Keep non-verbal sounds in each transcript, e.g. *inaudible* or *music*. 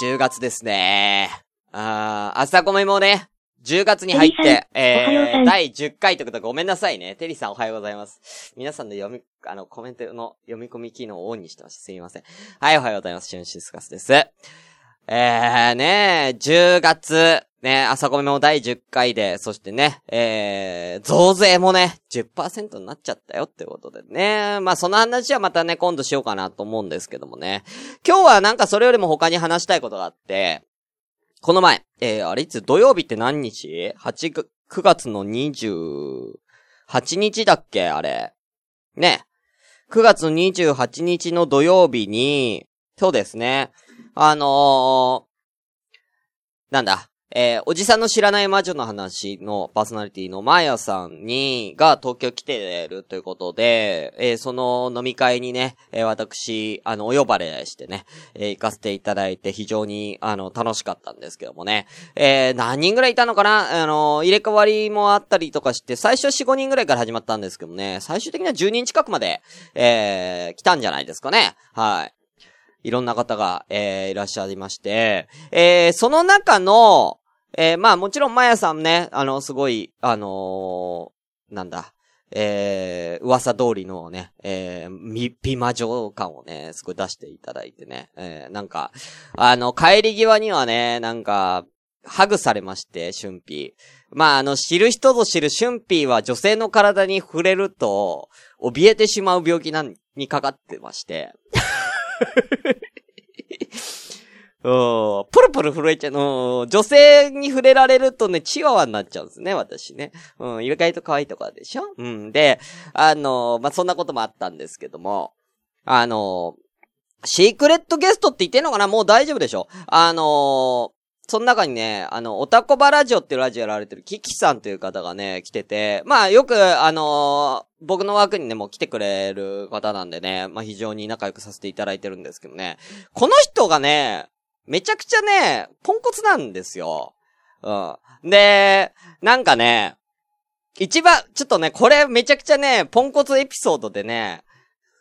10月ですね。あー、朝コメもね、10月に入って、えー、第10回ということでごめんなさいね。テリーさんおはようございます。皆さんの読み、あの、コメントの読み込み機能をオンにしてました。すみません。はい、おはようございます。シュンシスカスです。えー、ね10月、ね、朝コメも第10回で、そしてね、えー、増税もね、10%になっちゃったよってことでね。まあ、その話はまたね、今度しようかなと思うんですけどもね。今日はなんかそれよりも他に話したいことがあって、この前、えー、あれいつ土曜日って何日 ?8、9月の28日だっけ？あれ。ね。9月の28日の土曜日に、そうですね。あのー、なんだ？えー、おじさんの知らない魔女の話のパーソナリティのマーヤさんに、が東京来てるということで、えー、その飲み会にね、えー、私、あの、お呼ばれしてね、え、行かせていただいて非常に、あの、楽しかったんですけどもね。え、何人ぐらいいたのかな？あの、入れ替わりもあったりとかして、最初4、5人ぐらいから始まったんですけどもね、最終的には10人近くまで、え、来たんじゃないですかね。はい。いろんな方が、えー、いらっしゃいまして、えー、その中の、えー、まあもちろんまやさんね、あの、すごい、あのー、なんだ、えー、噂通りのね、えー、み、美魔女感をね、すごい出していただいてね、えー、なんか、あの、帰り際にはね、なんか、ハグされまして、春ピー。まあ、あの、知る人ぞ知る春ピーは女性の体に触れると、怯えてしまう病気なん、にかかってまして。*laughs* うん、プルプル震えちゃう。うん、女性に触れられるとね、チワワになっちゃうんですね、私ね。うん、意外と可愛いとかでしょ？うん、で、あのまあ、そんなこともあったんですけども、あのシークレットゲストって言ってんのかな？もう大丈夫でしょ？あのその中にね、あの、オタコバラジオっていうラジオやられてるキキさんという方がね、来てて、まあよく、あのー僕の枠にね、もう来てくれる方なんでね、まあ非常に仲良くさせていただいてるんですけどね、この人がね、めちゃくちゃね、ポンコツなんですよ。うん。で、なんかね、一番、ちょっとね、これめちゃくちゃね、ポンコツエピソードでね、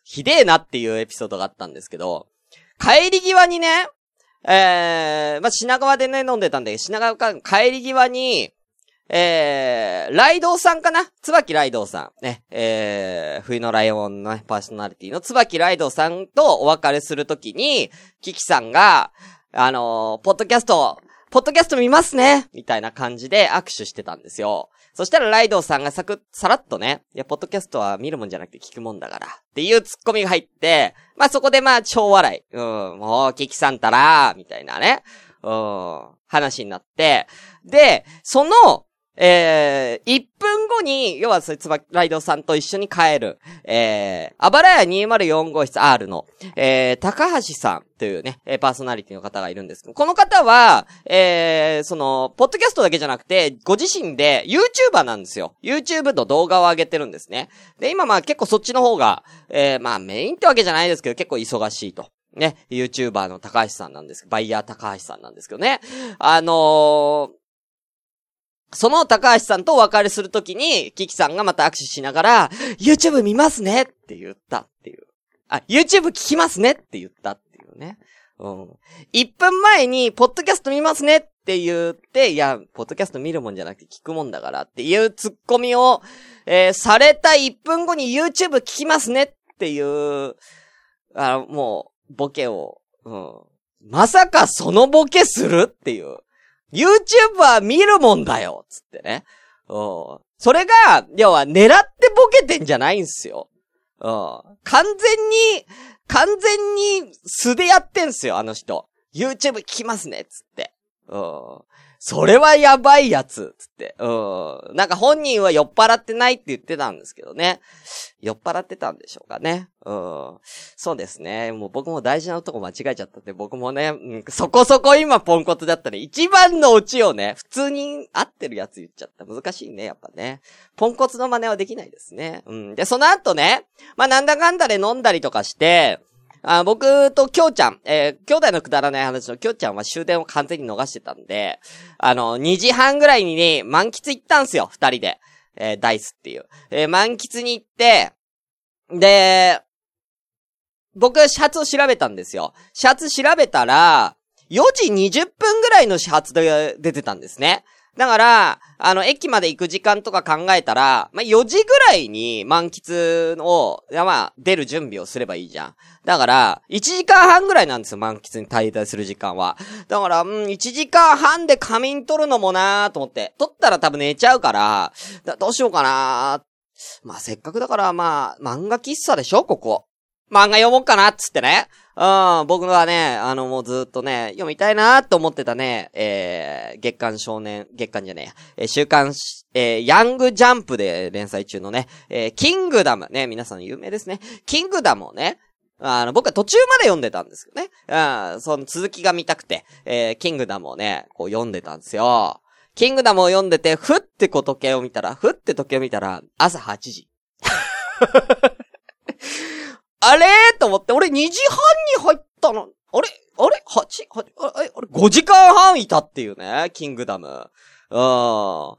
ひでえなっていうエピソードがあったんですけど、帰り際にね、えー、まあ、品川でね、飲んでたんで、品川か帰り際に、えー、ライドウさんかな？椿ライドウさん。ね、えー、冬のライオンの、ね、パーソナリティの椿ライドウさんとお別れするときに、キキさんが、あのーポッドキャスト、ポッドキャスト見ますねみたいな感じで握手してたんですよ。そしたらライドウさんがさく、さらっとね、いや、ポッドキャストは見るもんじゃなくて聞くもんだから、っていうツッコミが入って、まあ、そこでまあ、超笑い。うん、もう、キキさんたら、みたいなね、うん、話になって、で、その、えー、1分後に、要は、そいつは、ライドさんと一緒に帰る、えー、あばらや204号室 R の、えー、高橋さんというね、えパーソナリティの方がいるんですけど、この方は、えー、その、ポッドキャストだけじゃなくて、ご自身で YouTuber なんですよ。YouTube の動画を上げてるんですね。で、今まあ結構そっちの方が、えー、まあメインってわけじゃないですけど、結構忙しいと。ね、YouTuber の高橋さんなんですバイヤー高橋さんなんですけどね。あのーその高橋さんとお別れするときに、キキさんがまた握手しながら、YouTube 見ますねって言ったっていう。あ、YouTube 聞きますねって言ったっていうね。うん。1分前に、ポッドキャスト見ますねって言って、いや、ポッドキャスト見るもんじゃなくて聞くもんだからっていうツッコミを、えーされた1分後に YouTube 聞きますねっていう、あもう、ボケを、うん。まさかそのボケするっていう。YouTube は見るもんだよつってね。うん。それが、要は狙ってボケてんじゃないんすよ。うん。完全に、完全に素でやってんすよ、あの人。YouTube 聞きますね、つって。うん。それはやばいやつ、つって。うん。なんか本人は酔っ払ってないって言ってたんですけどね。酔っ払ってたんでしょうかね。うん。そうですね。もう僕も大事なとこ間違えちゃったんで、僕もね、うん、そこそこ今ポンコツだったね。一番のオチをね、普通に合ってるやつ言っちゃった。難しいね、やっぱね。ポンコツの真似はできないですね。うん。で、その後ね、まあ、なんだかんだで飲んだりとかして、あ僕ときょうちゃん、えー兄弟のくだらない話のきょうちゃんは終電を完全に逃してたんで、あの、2時半ぐらいに、満喫行ったんすよ、二人で。えーダイスっていう。えー満喫に行って、で、僕、シャツを調べたんですよ。シャツ調べたら、4時20分ぐらいの始発で出てたんですね。だから、あの、駅まで行く時間とか考えたら、まあ、4時ぐらいに満喫を、まあ、出る準備をすればいいじゃん。だから、1時間半ぐらいなんですよ、満喫に滞在する時間は。だから、うん、1時間半で仮眠取るのもなーと思って。取ったら多分寝ちゃうから、どうしようかなー。まあ、せっかくだから、まあ、漫画喫茶でしょ、ここ。漫画読もうかなっつってね。僕はね、あの、もうずっとね、読みたいなと思ってたね、えー、月刊少年、月刊じゃねえや、えー、週刊、えー、ヤングジャンプで連載中のね、えー、キングダム、ね、皆さん有名ですね。キングダムをね、あの、僕は途中まで読んでたんですけどね。うん、その続きが見たくて、えー、キングダムをね、こう読んでたんですよ。キングダムを読んでて、ふってこう時計を見たら、ふって時計を見たら、朝8時。*laughs* あれと思って、俺2時半に入ったの。あれ？あれ ?8、8、あれあれ ?5 時間半いたっていうね、キングダム。うん。5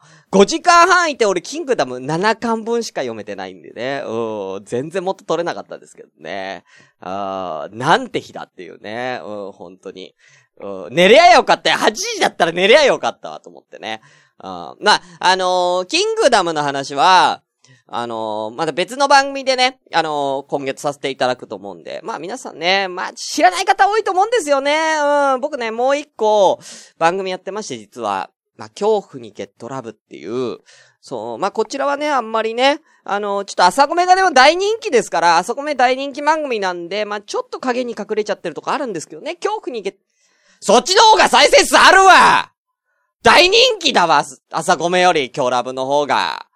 時間半いて俺キングダム7巻分しか読めてないんでね。うん。全然もっと取れなかったんですけどね。あなんて日だっていうね。うん、本当に。うん、寝りゃよかったよ。8時だったら寝りゃよかったわ、と思ってね。うん。まあ、あのー、キングダムの話は、あのー、まだ別の番組でね、あのー、今月させていただくと思うんで、まあ皆さんね、まあ知らない方多いと思うんですよね。うん、僕ね、もう一個番組やってまして、実は、まあ恐怖にゲットラブっていう、そう、まあこちらはね、あんまりね、あのー、ちょっと朝米がでも大人気ですから、朝米大人気番組なんで、まあちょっと影に隠れちゃってるとこあるんですけどね、恐怖にゲット、そっちの方が再生数あるわ大人気だわ朝米より今日ラブの方が。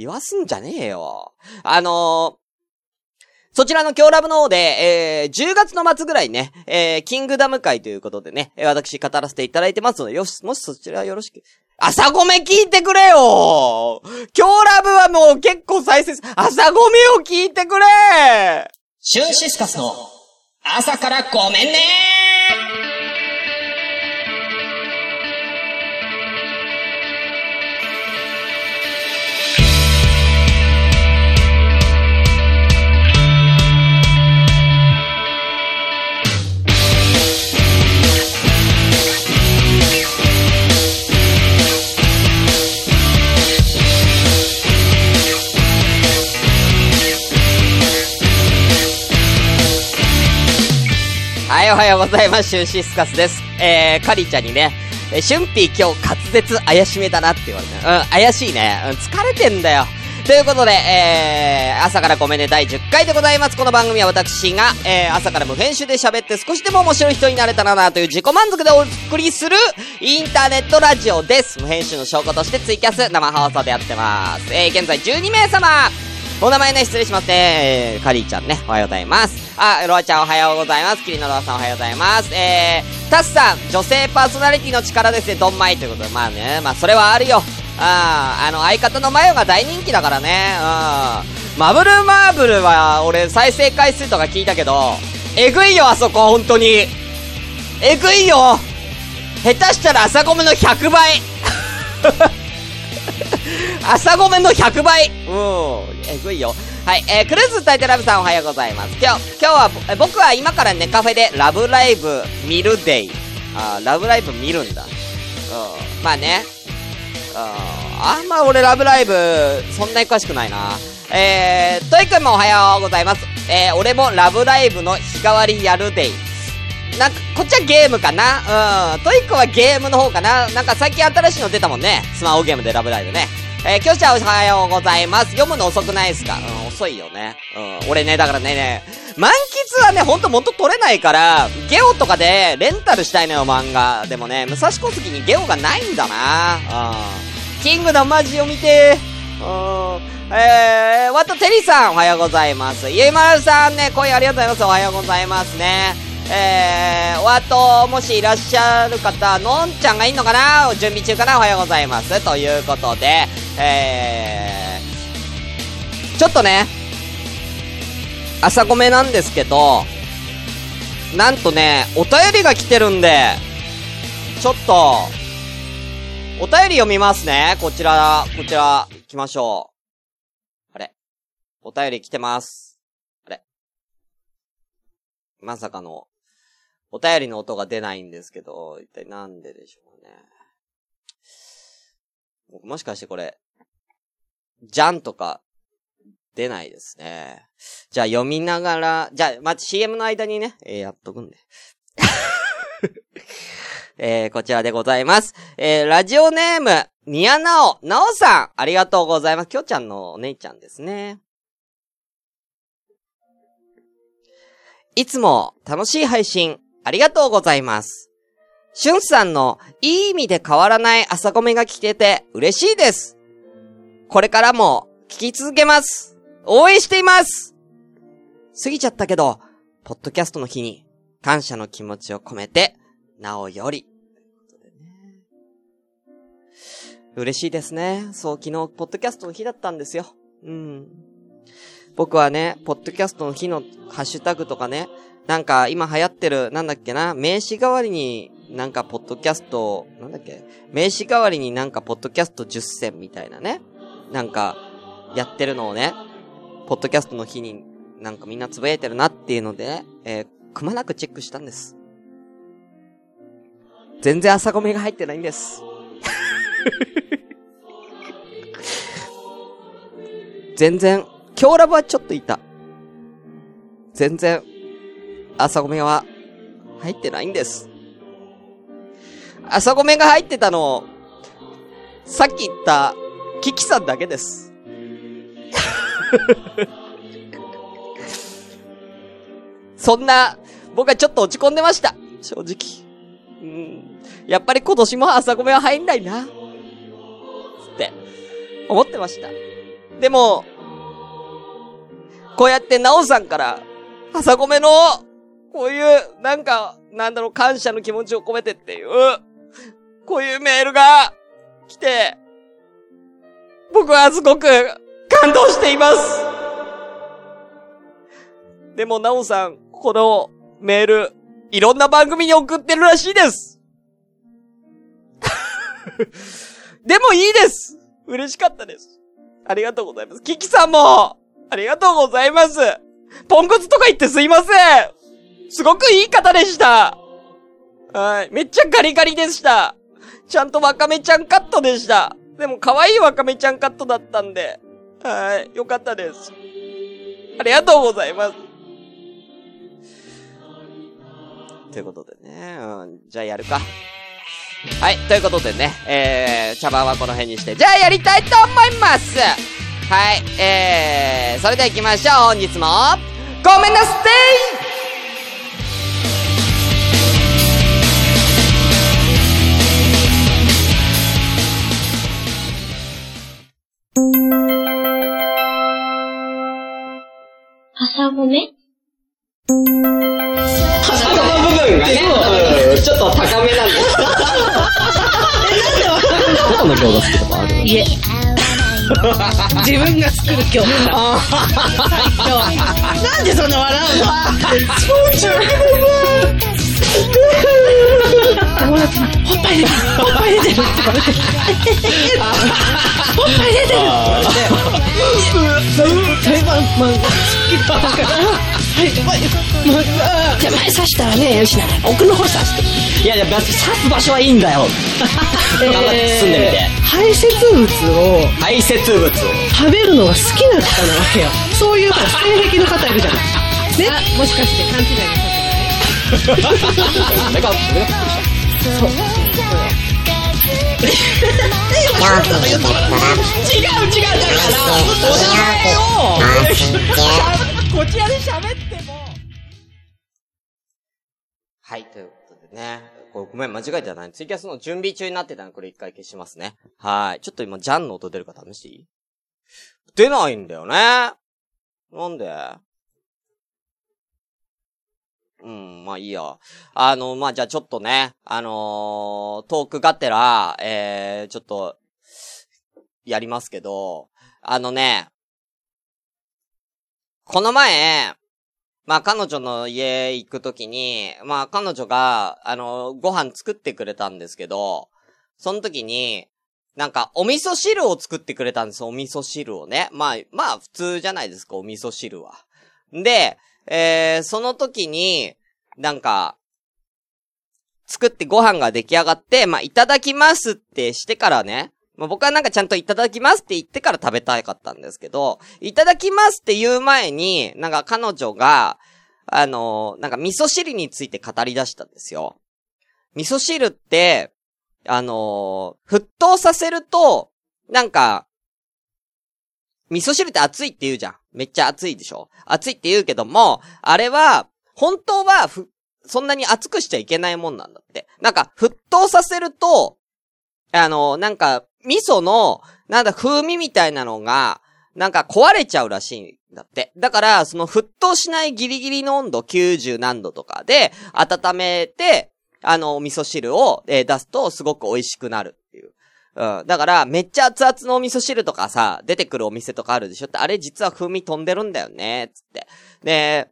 言わすんじゃねえよ。あのー、そちらの今ラブの方で、えー、10月の末ぐらいね、えー、キングダム会ということでね、私語らせていただいてますので、よし、もしそちらよろしく。朝米聞いてくれよ今日ラブはもう結構再生朝米を聞いてくれシュンシスカスの朝からごめんねおはようございます。シュンシスカスです。えー、カリちゃんにね、えシュンピー今日滑舌怪しめだなって言われて、うん、怪しいね。うん、疲れてんだよ。ということで、えー、朝からごめんね第10回でございます。この番組は私が、えー、朝から無編集で喋って少しでも面白い人になれたらなという自己満足でお送りするインターネットラジオです。無編集の証拠としてツイキャス生放送でやってます。えー、現在12名様お名前ね、失礼しますね。えー、カリーちゃんね、おはようございます。あ、ロアちゃんおはようございます。キリノロアさんおはようございます。えー、タスさん、女性パーソナリティの力ですね、ドンマイということで、まあね、まあそれはあるよ。あああの、相方のマヨが大人気だからね。うん。マブルマーブルは、俺、再生回数とか聞いたけど、えぐいよ、あそこ、本当に。えぐいよ下手したら朝米の100倍 *laughs* 朝米の100倍うん。えぐいよ。はい。えー、クルーズタイトラブさんおはようございます。今日、今日は、僕は今からね、カフェでラブライブ見るデイ。あラブライブ見るんだ。うん。まあね。うん。あんま俺ラブライブ、そんなに詳しくないな。えー、トイくんもおはようございます。えー、俺もラブライブの日替わりやるデイ。なんか、こっちはゲームかなうん。トイくんはゲームの方かななんか最近新しいの出たもんね。スマホゲームでラブライブね。えー、きょちゃんおはようございます。読むの遅くないですか？うん、遅いよね。うん、俺ね、だからね、ね、満喫はね、ほんと元取れないから、ゲオとかでレンタルしたいのよ、漫画。でもね、武蔵小杉にゲオがないんだな。うん。キングダムマジ読みてー。うん。えー、わとテリーさん、おはようございます。ゆいまるさんね、声ありがとうございます。おはようございますね。えー、お後、もしいらっしゃる方、のんちゃんがいんのかな？準備中かな？おはようございます。ということで、えー、ちょっとね、朝ごめなんですけど、なんとね、お便りが来てるんで、ちょっと、お便り読みますね。こちら、こちら、行きましょう。あれお便り来てます。あれまさかの、お便りの音が出ないんですけど、一体なんででしょう。もしかしてこれ、じゃんとか、出ないですね。じゃあ読みながら、じゃあ、ま、CM の間にね、えー、やっとくんで。*laughs* えー、こちらでございます。えー、ラジオネーム、ニアナオ、ナオさん、ありがとうございます。きょちゃんのお姉ちゃんですね。いつも楽しい配信、ありがとうございます。しゅんさんのいい意味で変わらない朝ごめが聞けて嬉しいです。これからも聞き続けます。応援しています過ぎちゃったけど、ポッドキャストの日に感謝の気持ちを込めて、なおより。嬉しいですね。そう、昨日、ポッドキャストの日だったんですよ。うん。僕はね、ポッドキャストの日のハッシュタグとかね、なんか今流行ってる、なんだっけな、名詞代わりになんかポッドキャスト、なんだっけ、名詞代わりになんかポッドキャスト10選みたいなね。なんか、やってるのをね、ポッドキャストの日になんかみんなつぶやいてるなっていうのでね、えー、くまなくチェックしたんです。全然朝ごめが入ってないんです。全然、今日ラブはちょっといた。全然、朝ごめは入ってないんです。朝ごめが入ってたの、さっき言った、キキさんだけです。*laughs* そんな、僕はちょっと落ち込んでました。正直。うん。やっぱり今年も朝ごめは入んないな。って、思ってました。でも、こうやってなおさんから、朝ごめの、こういう、なんか、なんだろう、感謝の気持ちを込めてっていう、こういうメールが来て、僕はすごく感動しています。でも、なおさん、このメール、いろんな番組に送ってるらしいです。*laughs* でもいいです嬉しかったです。ありがとうございます。キキさんも、ありがとうございます。ポンコツとか言ってすいませんすごくいい方でしたはい。めっちゃガリガリでした。ちゃんとワカメちゃんカットでした。でも可愛いワカメちゃんカットだったんで。はい。よかったです。ありがとうございます。ということでね。うん。じゃあやるか。はい。ということでね。えー、茶番はこの辺にして。じゃあやりたいと思いますはい。えー、それでは行きましょう。本日も、ごめんなさい朝ごめ朝ごの部分がね、ちょっと高めなんです。どこの餃子好きとかあるいえ。自分が作る今日。なんでそんな笑うの友達に、ほっぱい出てる。ほっぱい出てる。って言われて、ほっぱい出てる。って言われて、裁判マンが好きだから、はい、じゃあ前刺したらね、よしな、奥の方刺して。いやいや、刺す場所はいいんだよ。頑張って進んでみて。排泄物を、排泄物食べる。のが好きな方なわけよ。そういう性癖の方いる。じゃない。ね、もしかして勘違いなさ俺が、俺がびっくりした。そう。違う違う、だから、こちらで喋っても。はい、ということでね。これごめん、間違えてない。ツイキャスの準備中になってたのこれ一回消しますね。はい。ちょっと今、ジャンの音出るか試していい？出ないんだよね。なんで？うん、まあいいや。あの、まあじゃあちょっとね、あのー、トークがてら、えー、ちょっと、やりますけど、あのね、この前、まあ彼女の家行くときに、まあ彼女が、あの、ご飯作ってくれたんですけど、その時に、なんか、お味噌汁を作ってくれたんですよお味噌汁をね。まあ、まあ、普通じゃないですか、お味噌汁は。で、えー、その時に、なんか、作ってご飯が出来上がって、まあ、いただきますってしてからね、まあ、僕はなんかちゃんといただきますって言ってから食べたかったんですけど、いただきますって言う前に、なんか彼女が、あのー、なんか味噌汁について語り出したんですよ。味噌汁って、あのー、沸騰させると、なんか、味噌汁って熱いって言うじゃん。めっちゃ熱いでしょ？熱いって言うけども、あれは、本当はふ、そんなに熱くしちゃいけないもんなんだって。なんか、沸騰させると、あの、なんか、味噌の、なんだ、風味みたいなのが、なんか壊れちゃうらしいんだって。だから、その沸騰しないギリギリの温度90何度とかで温めて、あの、味噌汁を、えー、出すとすごく美味しくなるう。ん。だから、めっちゃ熱々のお味噌汁とかさ、出てくるお店とかあるでしょ？って、あれ実は風味飛んでるんだよね、つって。で、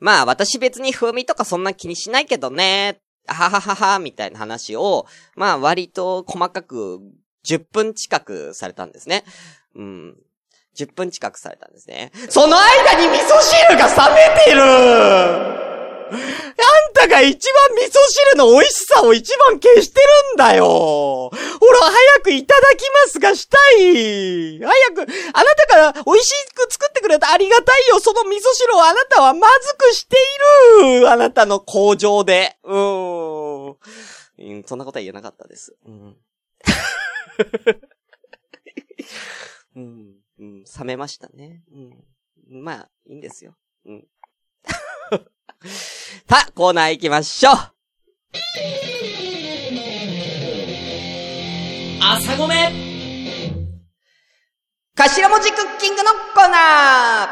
まあ私別に風味とかそんな気にしないけどね、はははは、みたいな話を、まあ割と細かく10分近くされたんですね。うん。10分近くされたんですね。その間に味噌汁が冷めてるあんたが一番味噌汁の美味しさを一番消してるんだよほら、早くいただきますがしたい早く、あなたから美味しく作ってくれたありがたいよその味噌汁をあなたはまずくしているあなたの工場で。うーん。そんなことは言えなかったです。うん。*laughs* うん、うん、冷めましたね。うん。まあ、いいんですよ。うん。*laughs* さあ、コーナー行きましょう。朝ごめ頭文字クッキングのコーナ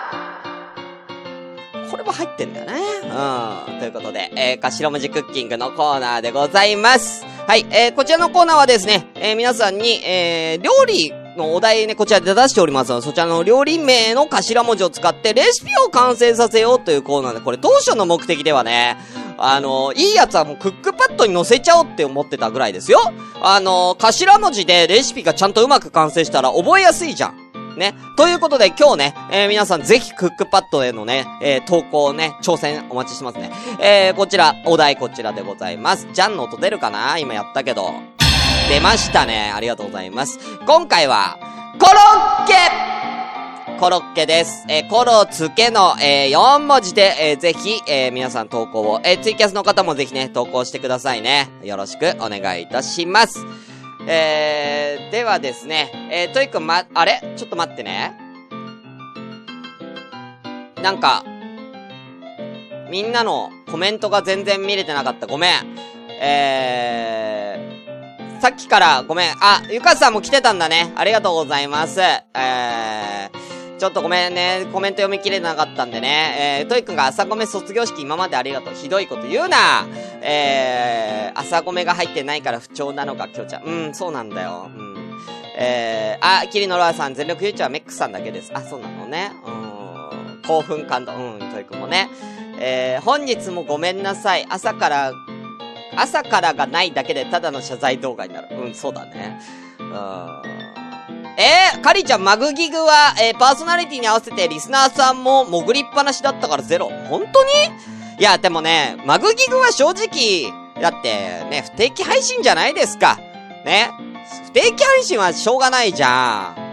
ーこれも入ってんだよね。うん。ということで、えー、頭文字クッキングのコーナーでございます。はい、えー、こちらのコーナーはですね、えー、皆さんに、えー、料理のお題ね、こちらで出しておりますので、そちらの料理名の頭文字を使ってレシピを完成させようというコーナーで、これ当初の目的ではね、あの、いいやつはもうクックパッドに載せちゃおうって思ってたぐらいですよ。あの、頭文字でレシピがちゃんとうまく完成したら覚えやすいじゃん。ね。ということで今日ね、えー、皆さんぜひクックパッドへのね、えー、投稿ね、挑戦お待ちしてますね。えー、こちら、お題こちらでございます。ジャンの音出るかな？今やったけど。出ましたね。ありがとうございます。今回は、コロッケコロッケです。えー、コロつけの、えー、4文字で、えー、ぜひ、えー、皆さん投稿を、えー、ツイキャスの方もぜひね、投稿してくださいね。よろしくお願いいたします。えー、ではですね、えー、トイくんま、あれ？ちょっと待ってね。なんか、みんなのコメントが全然見れてなかった。ごめん。え、さっきからごめん。あ、ゆかさんも来てたんだね。ありがとうございます。えー、ちょっとごめんね。コメント読み切れなかったんでね。えー、トイくんが朝ごめ卒業式今までありがとう。ひどいこと言うな。えー、朝ごめが入ってないから不調なのか、きょうちゃん。うん、そうなんだよ。うん。えー、あ、キリノロアさん、全力優勝はメックさんだけです。あ、そうなのね。うん。興奮感動。うん、トイくんもね。えー、本日もごめんなさい。朝から朝からがないだけでただの謝罪動画になる。うん、そうだね。うん。えー、カリちゃん、マグギグは、えー、パーソナリティに合わせてリスナーさんも潜りっぱなしだったからゼロ。本当に？いや、でもね、マグギグは正直、だってね、不定期配信じゃないですか。ね。不定期配信はしょうがないじゃん。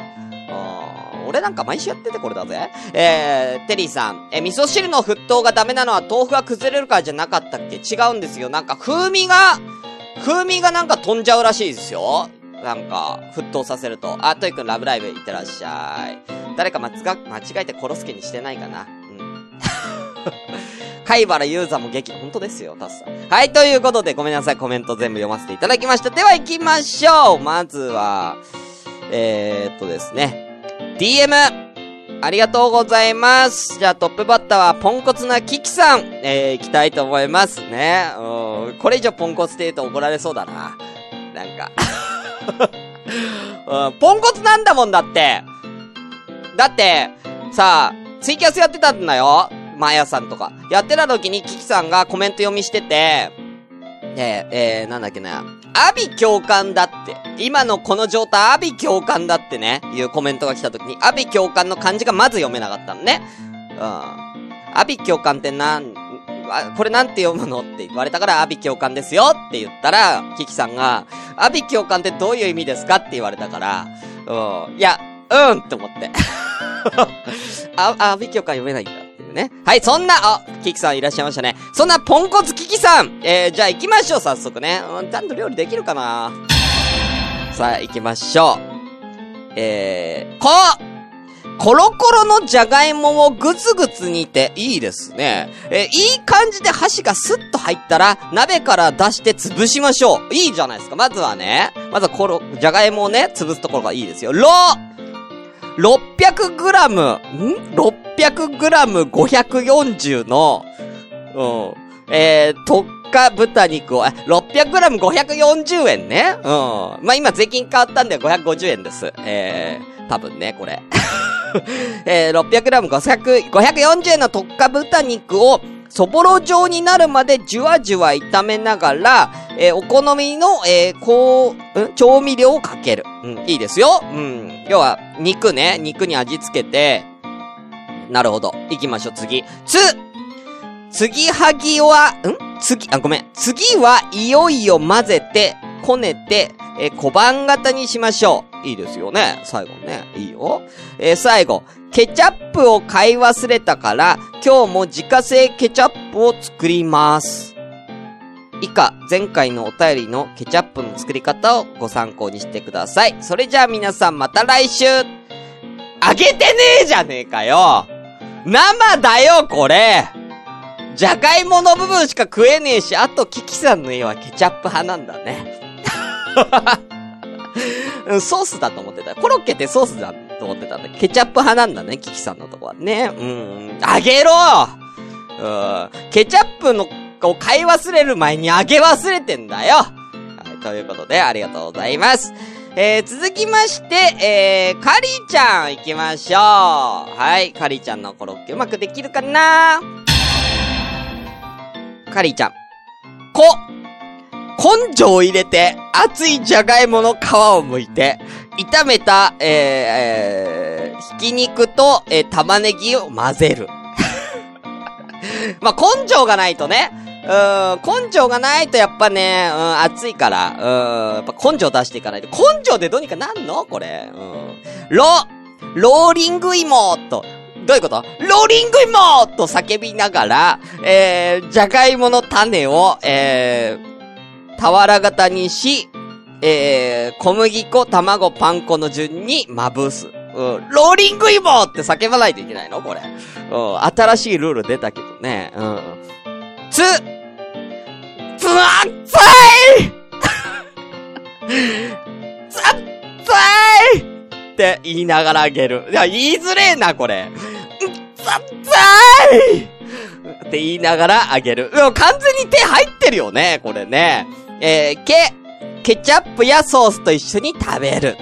俺なんか毎週やっててこれだぜ。えー、テリーさん。え味噌汁の沸騰がダメなのは豆腐が崩れるからじゃなかったっけ？違うんですよ。なんか風味が、風味がなんか飛んじゃうらしいですよ。なんか、沸騰させると。あ、トイくんラブライブいってらっしゃい。誰か間違えてコロスケにしてないかな？うん。*laughs* 貝原ユーザーも激、本当ですよ、タスさん。はい、ということで、ごめんなさい、コメント全部読ませていただきました。では行きましょうまずは、えー、っとですね。DM! ありがとうございます。じゃあトップバッターはポンコツなキキさん、えー、行きたいと思いますね。うん、これ以上ポンコツって言うと怒られそうだな。なんか *laughs* うん、ポンコツなんだもんだって。だって、さあ、ツイキャスやってたんだよ。マヤさんとか。やってた時にキキさんがコメント読みしてて、えー、えー、なんだっけな。阿ビ共感だって。今のこの状態、阿ビ共感だってね、いうコメントが来た時に、阿ビ共感の漢字がまず読めなかったのね。うん。阿ビ共感ってなん、これなんて読むのって言われたから、阿ビ教官ですよって言ったら、キキさんが、阿ビ教官ってどういう意味ですかって言われたから、うん、いや、うんって思って。*laughs* あ、阿ビ教官読めないんだね。はい、そんな、あ、キキさんいらっしゃいましたね。そんなポンコツキキさんえー、じゃあ行きましょう、早速ね。うん、ちゃんと料理できるかな？さあ、行きましょう。えー、こコロコロのじゃがいもをぐつぐつ煮ていいですね。え、いい感じで箸がスッと入ったら、鍋から出して潰しましょう。いいじゃないですか。まずはね。まずはコロ、じゃがいもをね、潰すところがいいですよ。ろ 600g。ん？600g 600g540 の、うん、えー、特価豚肉を、あ、600g540 円ね。うん。まあ、今税金変わったんで550円です。えー、多分ね、これ。*laughs* えー、600g540 円の特価豚肉を、そぼろ状になるまでじゅわじゅわ炒めながら、えー、お好みの、えー、こう、うん、調味料をかける。うん、いいですよ。うん。要は、肉ね、肉に味付けて、なるほど。行きましょう、次。つ、次はぎは、ん？次、あ、ごめん。次はいよいよ混ぜて、こねて、え小判型にしましょう。いいですよね。最後ね。いいよ。えー最後。ケチャップを買い忘れたから、今日も自家製ケチャップを作ります。以下、前回のお便りのケチャップの作り方をご参考にしてください。それじゃあ皆さんまた来週あげてねえじゃねえかよ生だよ、これじゃがいもの部分しか食えねえし、あとキキさんの家はケチャップ派なんだね。*laughs* ソースだと思ってた。コロッケってソースだと思ってたんだ。ケチャップ派なんだね、キキさんのとこはね。うん。あげろうん。ケチャップの、を買い忘れる前にあげ忘れてんだよはい、ということで、ありがとうございます。えー、続きまして、えー、カリーちゃん行きましょう。はい、カリーちゃんのコロッケうまくできるかな？カリーちゃん。こ、根性を入れて、熱いじゃがいもの皮を剥いて、炒めた、えー、えー、ひき肉と、えー、玉ねぎを混ぜる。*laughs* まあ、根性がないとね、うん、根性がないとやっぱね、うん、熱いから、うん、やっぱ根性出していかないと。根性でどうにかなんの？これ。うん。ロ、ローリング芋と、どういうこと？ローリング芋と叫びながら、えー、じゃがいもの種を、えー、俵型にし、えー、小麦粉、卵、パン粉の順にまぶす。うん、ローリング芋って叫ばないといけないの？これ。うん、新しいルール出たけどね。うん。つ、つあっついつわっついって言いながらあげる。いや、言いづれえな、これ。つわっつい *laughs* って言いながらあげる。でも完全に手入ってるよね、これね。えー、け、ケチャップやソースと一緒に食べる。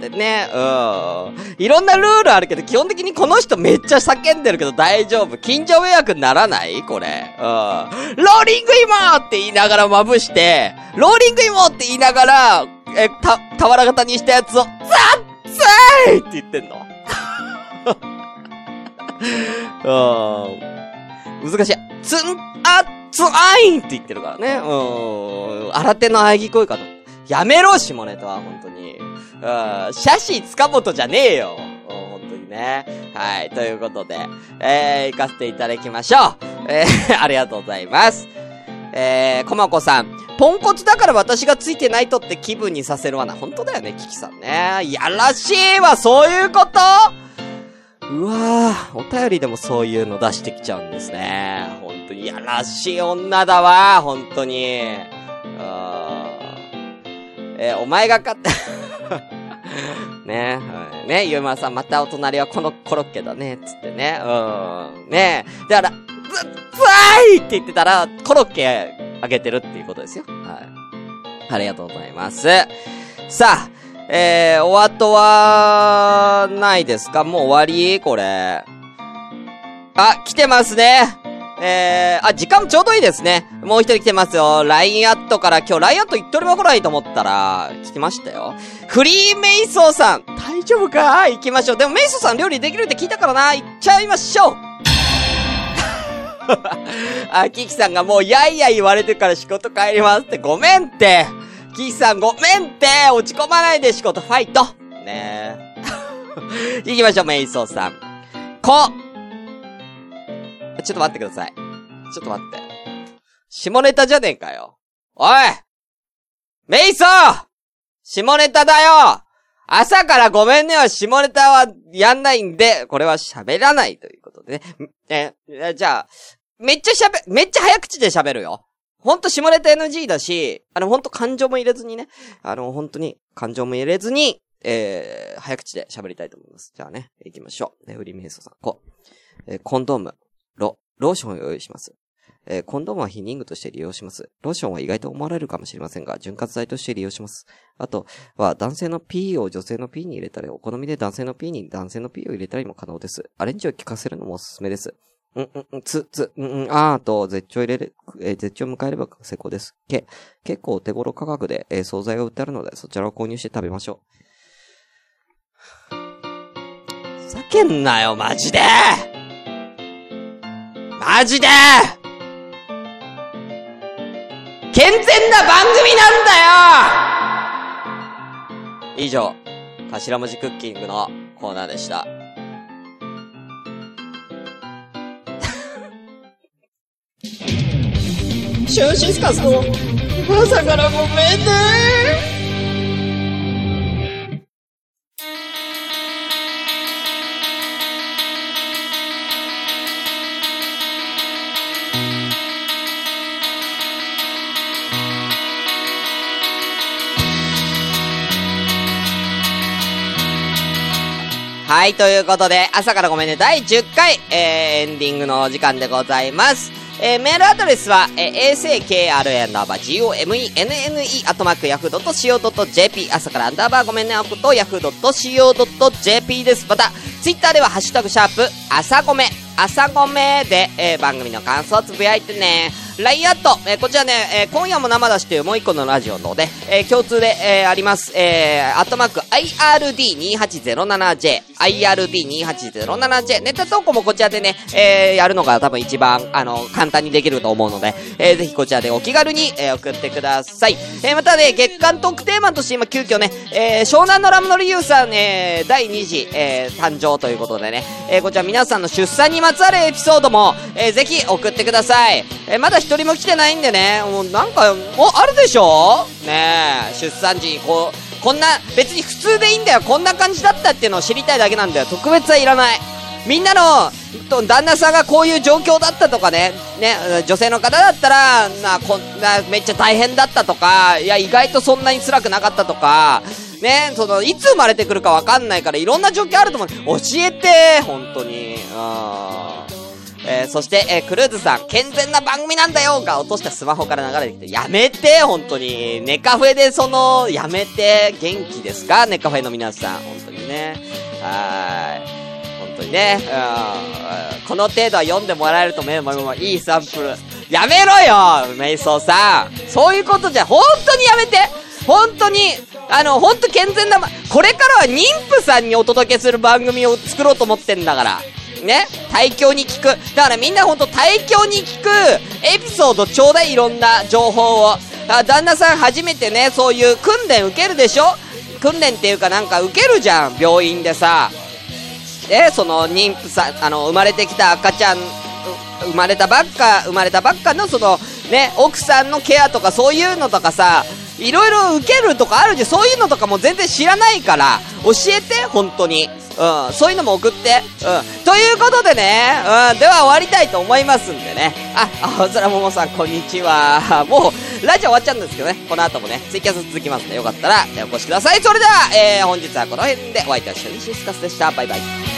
でね。うん。いろんなルールあるけど、基本的にこの人めっちゃ叫んでるけど大丈夫。近所迷惑にならない？これ。うん。ローリング芋って言いながらまぶして、ローリング芋って言いながら、え、た、俵型にしたやつを、ザッザーイって言ってんの。*laughs* うん。難しい。つん、あ、つあいんって言ってるからね。うん。新手の喘ぎ声かと。やめろ、下ネタは、本当に。うん。シャシー塚本じゃねえよ。本当にね。はい。ということで、えー、行かせていただきましょう。えー、*laughs* ありがとうございます。えー、コマコさん。ポンコツだから私がついてないとって気分にさせるわな。本当だよね、キキさんね。やらしいわ、そういうことうわぁ、お便りでもそういうの出してきちゃうんですね。本当にいやらしい女だわ、本当に。あえーお前が勝って、*laughs* ねはいねゆうまさん、またお隣はこのコロッケだね、つってね。うん。ねだから、ず、ずーいって言ってたら、コロッケあげてるっていうことですよ。はい。ありがとうございます。さあ、えー、お後は、ないですか？もう終わり？これ。あ、来てますね。えー、あ、時間もちょうどいいですね。もう一人来てますよ。LINE アットから今日 LINE アット一人も来ないと思ったら、来てましたよ。フリーメイソーさん、大丈夫か？行きましょう。でもメイソーさん料理できるって聞いたからな。行っちゃいましょう。*laughs* あ、キキさんがもうやいや言われてるから仕事帰りますってごめんってキキさんごめんって落ち込まないで仕事ファイトねえ。*laughs* 行きましょう、メイソーさん。こちょっと待ってください。ちょっと待って。下ネタじゃねえかよ。おいメイソー下ネタだよ朝からごめんねは下ネタはやんないんで、これは喋らないということでね。え、じゃあ、めっちゃ喋、めっちゃ早口で喋るよ。ほんと下ネタ NG だし、あのほんと感情も入れずにね、あの本当に感情も入れずに、えー、早口で喋りたいと思います。じゃあね、行きましょう。ね、売り瞑想さん、こう。えー、コンドーム、ロ、ーションを用意します。えー、コンドームは避妊具として利用します。ローションは意外と思われるかもしれませんが、潤滑剤として利用します。あとは、男性の P を女性の P に入れたり、お好みで男性の P に男性の P を入れたりも可能です。アレンジを効かせるのもおすすめです。うんうんうん、つ、つ、うんうん、あーと、絶頂入れる、えー、絶頂迎えれば成功です。け、結構お手頃価格で、えー、惣菜を売ってあるので、そちらを購入して食べましょう。ふざけんなよ、マジでマジで。健全な番組なんだよ。以上、頭文字クッキングのコーナーでした。シュンシスカスの朝からごめんねはい、ということで、朝からごめんね、第10回、えー、エンディングのお時間でございます。えー、メールアドレスは、えー、asakra アンダーバー gomenne アットマークヤフー .co.jp 朝からアンダーバーごめんねアップとヤフー .co.jp です。また、ツイッターではハッシュタグシャープ、朝ごめ、朝ごめで、えー、番組の感想をつぶやいてね。LINE アット、えー、こちらね、えー、今夜も生出しというもう一個のラジオので、えー、共通で、えー、あります、えー、アットマーク IRD2807J、IRD2807J、ネタ投稿もこちらでね、えー、やるのが多分一番、あの、簡単にできると思うので、えー、ぜひこちらでお気軽に、えー、送ってください。えー、またね、月間トークテーマとして今急遽ね、えー、湘南のラムノリユーさん、えー、第2次、えー、誕生ということでね、えー、こちら皆さんの出産にまつわるエピソードも、えー、ぜひ送ってください。えー、まだ一人も来てないんでね、もうなんか、もあるでしょ？ねえ、出産時こう、こんな、別に普通でいいんだよ。こんな感じだったっていうのを知りたいだけなんだよ。特別はいらない。みんなの、旦那さんがこういう状況だったとかね、ね、女性の方だったら、な、こんな、めっちゃ大変だったとか、いや、意外とそんなに辛くなかったとか、ね、その、いつ生まれてくるかわかんないから、いろんな状況あると思う。教えて、本当に。うん。えー、そして、えー、クルーズさん、健全な番組なんだよが落としたスマホから流れてきて、やめて、本当に。ネカフェでその、やめて、元気ですか？ネカフェの皆さん、本当にね。はーい。本当にね。うん。この程度は読んでもらえるとめ、ままいいサンプル。やめろよメイソーさんそういうことじゃ、本当にやめて本当に、あの、本当健全な、これからは妊婦さんにお届けする番組を作ろうと思ってんだから。ね、対響に聞く。だからみんなほんと対響に聞くエピソードちょうだいいろんな情報を。あ旦那さん初めてね、そういう訓練受けるでしょ？訓練っていうかなんか受けるじゃん、病院でさ。で、その妊婦さん、あの、生まれてきた赤ちゃん、生まれたばっか、生まれたばっかのその、ね、奥さんのケアとかそういうのとかさ、いろいろ受けるとかあるじゃん。そういうのとかも全然知らないから、教えて、本当に。うん、そういうのも送って。うん。ということでね、うん、では終わりたいと思いますんでね。あ、青空ももさん、こんにちは。*laughs* もう、ラジオ終わっちゃうんですけどね、この後もね、ツイキャス続きますんで、よかったら、お越しください。それでは、えー、本日はこの辺で、お相手はシュニシスカスでした。バイバイ。